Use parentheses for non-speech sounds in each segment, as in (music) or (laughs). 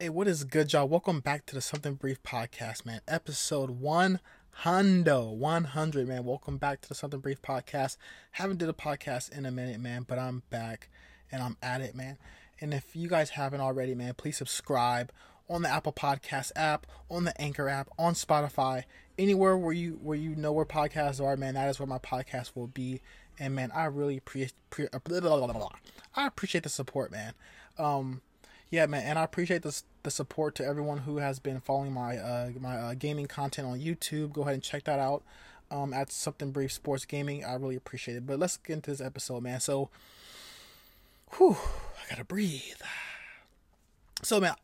Hey, what is good, y'all? Welcome back to the Something Brief podcast, man. Episode 1 Hondo 100, man. Welcome back to the Something Brief podcast. Haven't did a podcast in a minute, man, but I'm back and I'm at it, man. And if you guys haven't already, man, please subscribe on the Apple Podcast app, on the Anchor app, on Spotify, anywhere where you where you know where podcasts are, man. That is where my podcast will be. And man, I really appreciate pre- uh, I appreciate the support, man. Um, yeah, man, and I appreciate the the support to everyone who has been following my uh my uh, gaming content on YouTube. Go ahead and check that out. Um, at something brief sports gaming, I really appreciate it. But let's get into this episode, man. So, whew, I gotta breathe. So, man,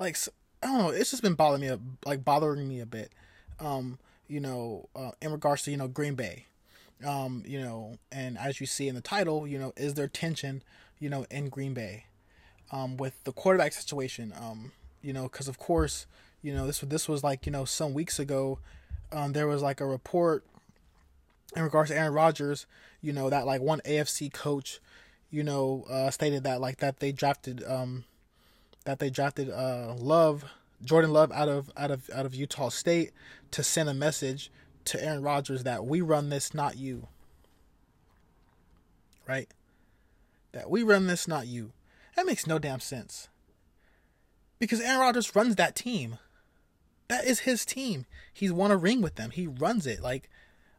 like I don't know, it's just been bothering me, a- like bothering me a bit. Um, you know, uh, in regards to you know Green Bay, um, you know, and as you see in the title, you know, is there tension, you know, in Green Bay? Um, with the quarterback situation. Um, you know, because of course, you know this this was like you know some weeks ago, um, there was like a report in regards to Aaron Rodgers. You know that like one AFC coach, you know, uh, stated that like that they drafted um, that they drafted uh, Love Jordan Love out of out of out of Utah State to send a message to Aaron Rodgers that we run this, not you. Right. That we run this, not you. That makes no damn sense. Because Aaron Rodgers runs that team. That is his team. He's won a ring with them. He runs it. Like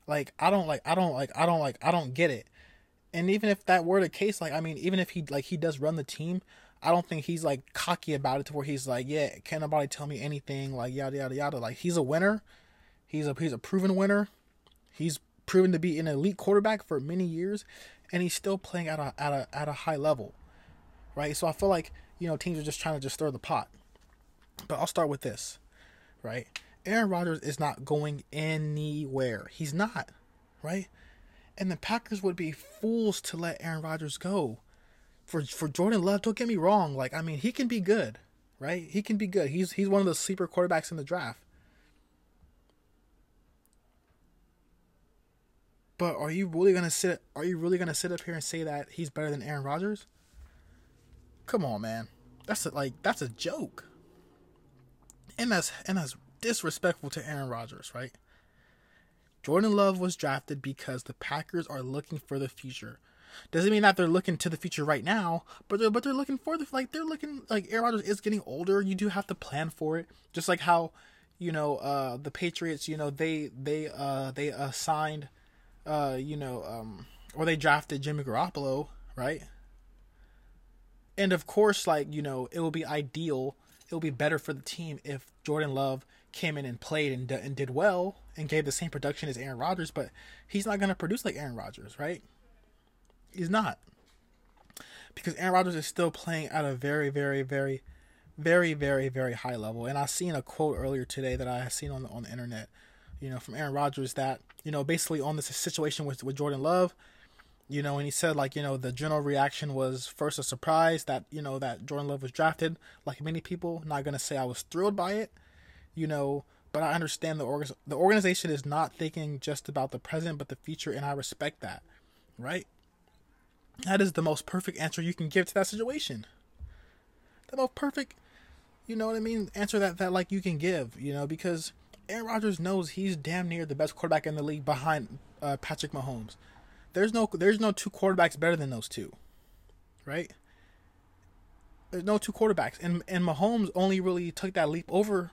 like I don't like I don't like I don't like I don't get it. And even if that were the case, like I mean, even if he like he does run the team, I don't think he's like cocky about it to where he's like, Yeah, can't nobody tell me anything, like yada yada yada. Like he's a winner. He's a he's a proven winner. He's proven to be an elite quarterback for many years, and he's still playing at a at a at a high level right? So I feel like you know teams are just trying to just stir the pot. But I'll start with this, right? Aaron Rodgers is not going anywhere. He's not, right? And the Packers would be fools to let Aaron Rodgers go. For for Jordan Love, don't get me wrong. Like I mean, he can be good, right? He can be good. He's he's one of the sleeper quarterbacks in the draft. But are you really gonna sit? Are you really gonna sit up here and say that he's better than Aaron Rodgers? Come on, man. That's a, like that's a joke. And that's and that's disrespectful to Aaron Rodgers, right? Jordan Love was drafted because the Packers are looking for the future. Doesn't mean that they're looking to the future right now, but they're but they're looking for the like they're looking like Aaron Rodgers is getting older. You do have to plan for it, just like how you know uh the Patriots. You know they they uh they assigned uh you know um or they drafted Jimmy Garoppolo, right? And of course, like, you know, it will be ideal, it will be better for the team if Jordan Love came in and played and, and did well and gave the same production as Aaron Rodgers, but he's not going to produce like Aaron Rodgers, right? He's not. Because Aaron Rodgers is still playing at a very, very, very, very, very, very high level. And I seen a quote earlier today that I have seen on the, on the internet, you know, from Aaron Rodgers that, you know, basically on this situation with, with Jordan Love, you know, and he said like, you know, the general reaction was first a surprise that, you know, that Jordan Love was drafted. Like many people, not gonna say I was thrilled by it, you know, but I understand the org- the organization is not thinking just about the present but the future, and I respect that, right? That is the most perfect answer you can give to that situation. The most perfect, you know what I mean, answer that that like you can give, you know, because Aaron Rodgers knows he's damn near the best quarterback in the league behind uh, Patrick Mahomes there's no there's no two quarterbacks better than those two, right? There's no two quarterbacks, and and Mahomes only really took that leap over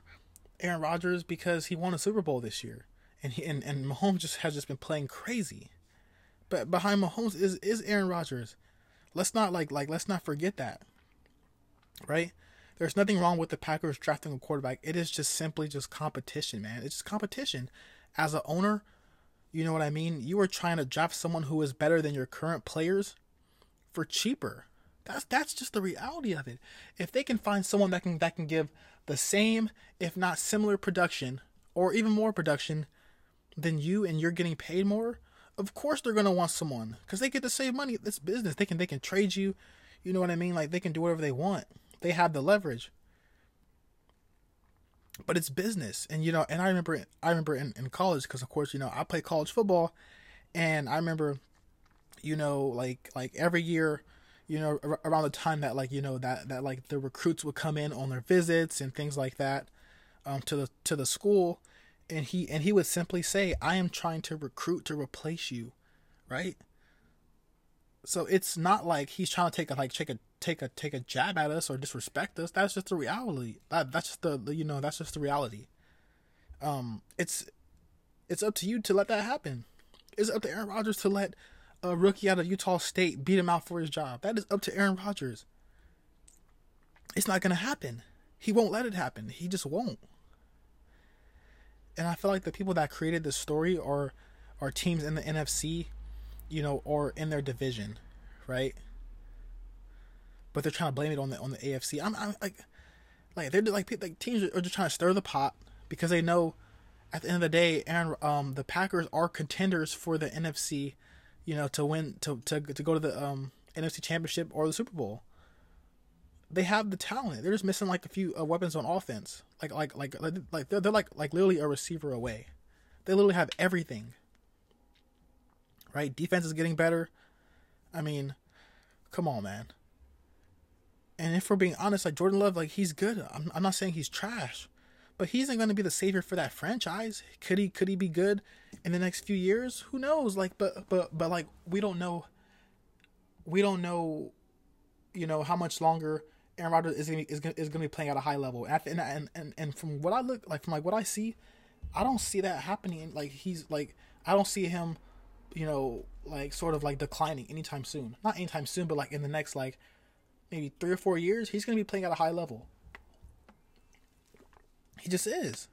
Aaron Rodgers because he won a Super Bowl this year, and he and, and Mahomes just has just been playing crazy. But behind Mahomes is is Aaron Rodgers. Let's not like like let's not forget that, right? There's nothing wrong with the Packers drafting a quarterback. It is just simply just competition, man. It's just competition. As an owner, you know what I mean? You are trying to draft someone who is better than your current players for cheaper. That's that's just the reality of it. If they can find someone that can that can give the same, if not similar production, or even more production than you and you're getting paid more, of course they're gonna want someone because they get to save money. It's business. They can they can trade you. You know what I mean? Like they can do whatever they want. They have the leverage. But it's business, and you know, and I remember I remember in, in college because of course you know I play college football, and I remember, you know, like like every year, you know, ar- around the time that like you know that that like the recruits would come in on their visits and things like that, um, to the to the school, and he and he would simply say, "I am trying to recruit to replace you," right? So it's not like he's trying to take a like take a take a take a jab at us or disrespect us. That's just the reality. That that's just the, the you know that's just the reality. Um, it's it's up to you to let that happen. It's up to Aaron Rodgers to let a rookie out of Utah State beat him out for his job. That is up to Aaron Rodgers. It's not gonna happen. He won't let it happen. He just won't. And I feel like the people that created this story are are teams in the NFC, you know, or in their division, right? But they're trying to blame it on the on the AFC. I'm, I'm like, like they're like like teams are just trying to stir the pot because they know at the end of the day, Aaron, um, the Packers are contenders for the NFC, you know, to win to to to go to the um NFC Championship or the Super Bowl. They have the talent. They're just missing like a few uh, weapons on offense. Like like like like they're, they're like like literally a receiver away. They literally have everything. Right? Defense is getting better. I mean, come on, man. And if we're being honest, like Jordan Love, like he's good. I'm, I'm not saying he's trash, but he isn't going to be the savior for that franchise. Could he? Could he be good in the next few years? Who knows? Like, but but but like we don't know. We don't know, you know, how much longer Aaron Rodgers is gonna, is gonna, is going to be playing at a high level. And, and and and from what I look like, from like what I see, I don't see that happening. Like he's like I don't see him, you know, like sort of like declining anytime soon. Not anytime soon, but like in the next like maybe three or four years, he's going to be playing at a high level. He just is.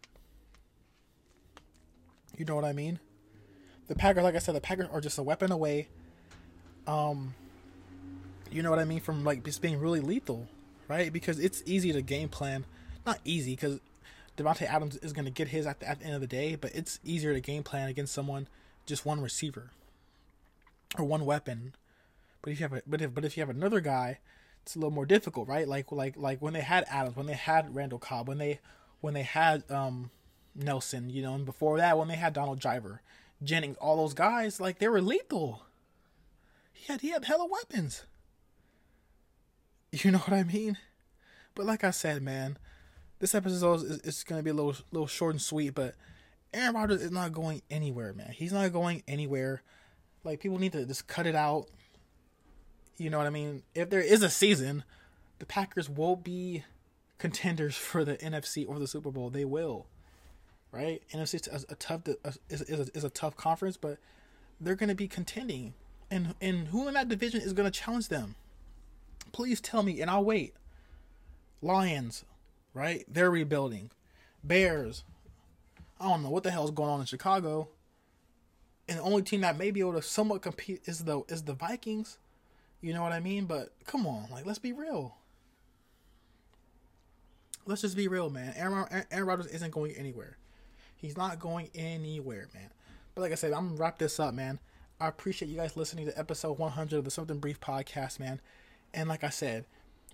You know what I mean? The Packers, like I said, the Packers are just a weapon away. Um, you know what I mean from like just being really lethal, right? Because it's easy to game plan. Not easy because Davante Adams is going to get his at the, at the end of the day, but it's easier to game plan against someone just one receiver or one weapon. But if you have a, but if but if you have another guy it's a little more difficult, right? Like like like when they had Adams, when they had Randall Cobb, when they when they had um Nelson, you know, and before that when they had Donald Driver, Jennings, all those guys, like they were lethal. He had he had hella weapons. You (laughs) know what I mean? But like I said, man, this episode is, is going to be a little little short and sweet, but Aaron Rodgers is not going anywhere, man. He's not going anywhere. Like people need to just cut it out you know what I mean? If there is a season, the Packers will be contenders (laughs) for the NFC or the Super Bowl. They will, right? NFC is a, tough is is is a tough conference, but they're going to be contending, and and who in that division is going to challenge them? Please tell me, and I'll wait. Lions, right? They're rebuilding. Bears. I don't know what the hell is going on in Chicago. And the only team that may be able to somewhat compete is the is the Vikings. You know what I mean? But come on, like let's be real. Let's just be real, man. Aaron, Aaron Rodgers isn't going anywhere. He's not going anywhere, man. But like I said, I'm gonna wrap this up, man. I appreciate you guys listening to episode 100 of the Something Brief podcast, man. And like I said,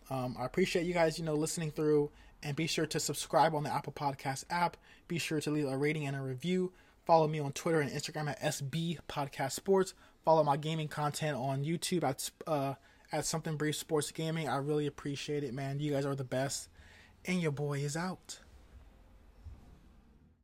um, I appreciate you guys, you know, listening through. And be sure to subscribe on the Apple Podcast app. Be sure to leave a rating and a review. Follow me on Twitter and Instagram at SB Podcast Sports follow my gaming content on YouTube at uh, at Something Brief Sports Gaming. I really appreciate it, man. You guys are the best, and your boy is out.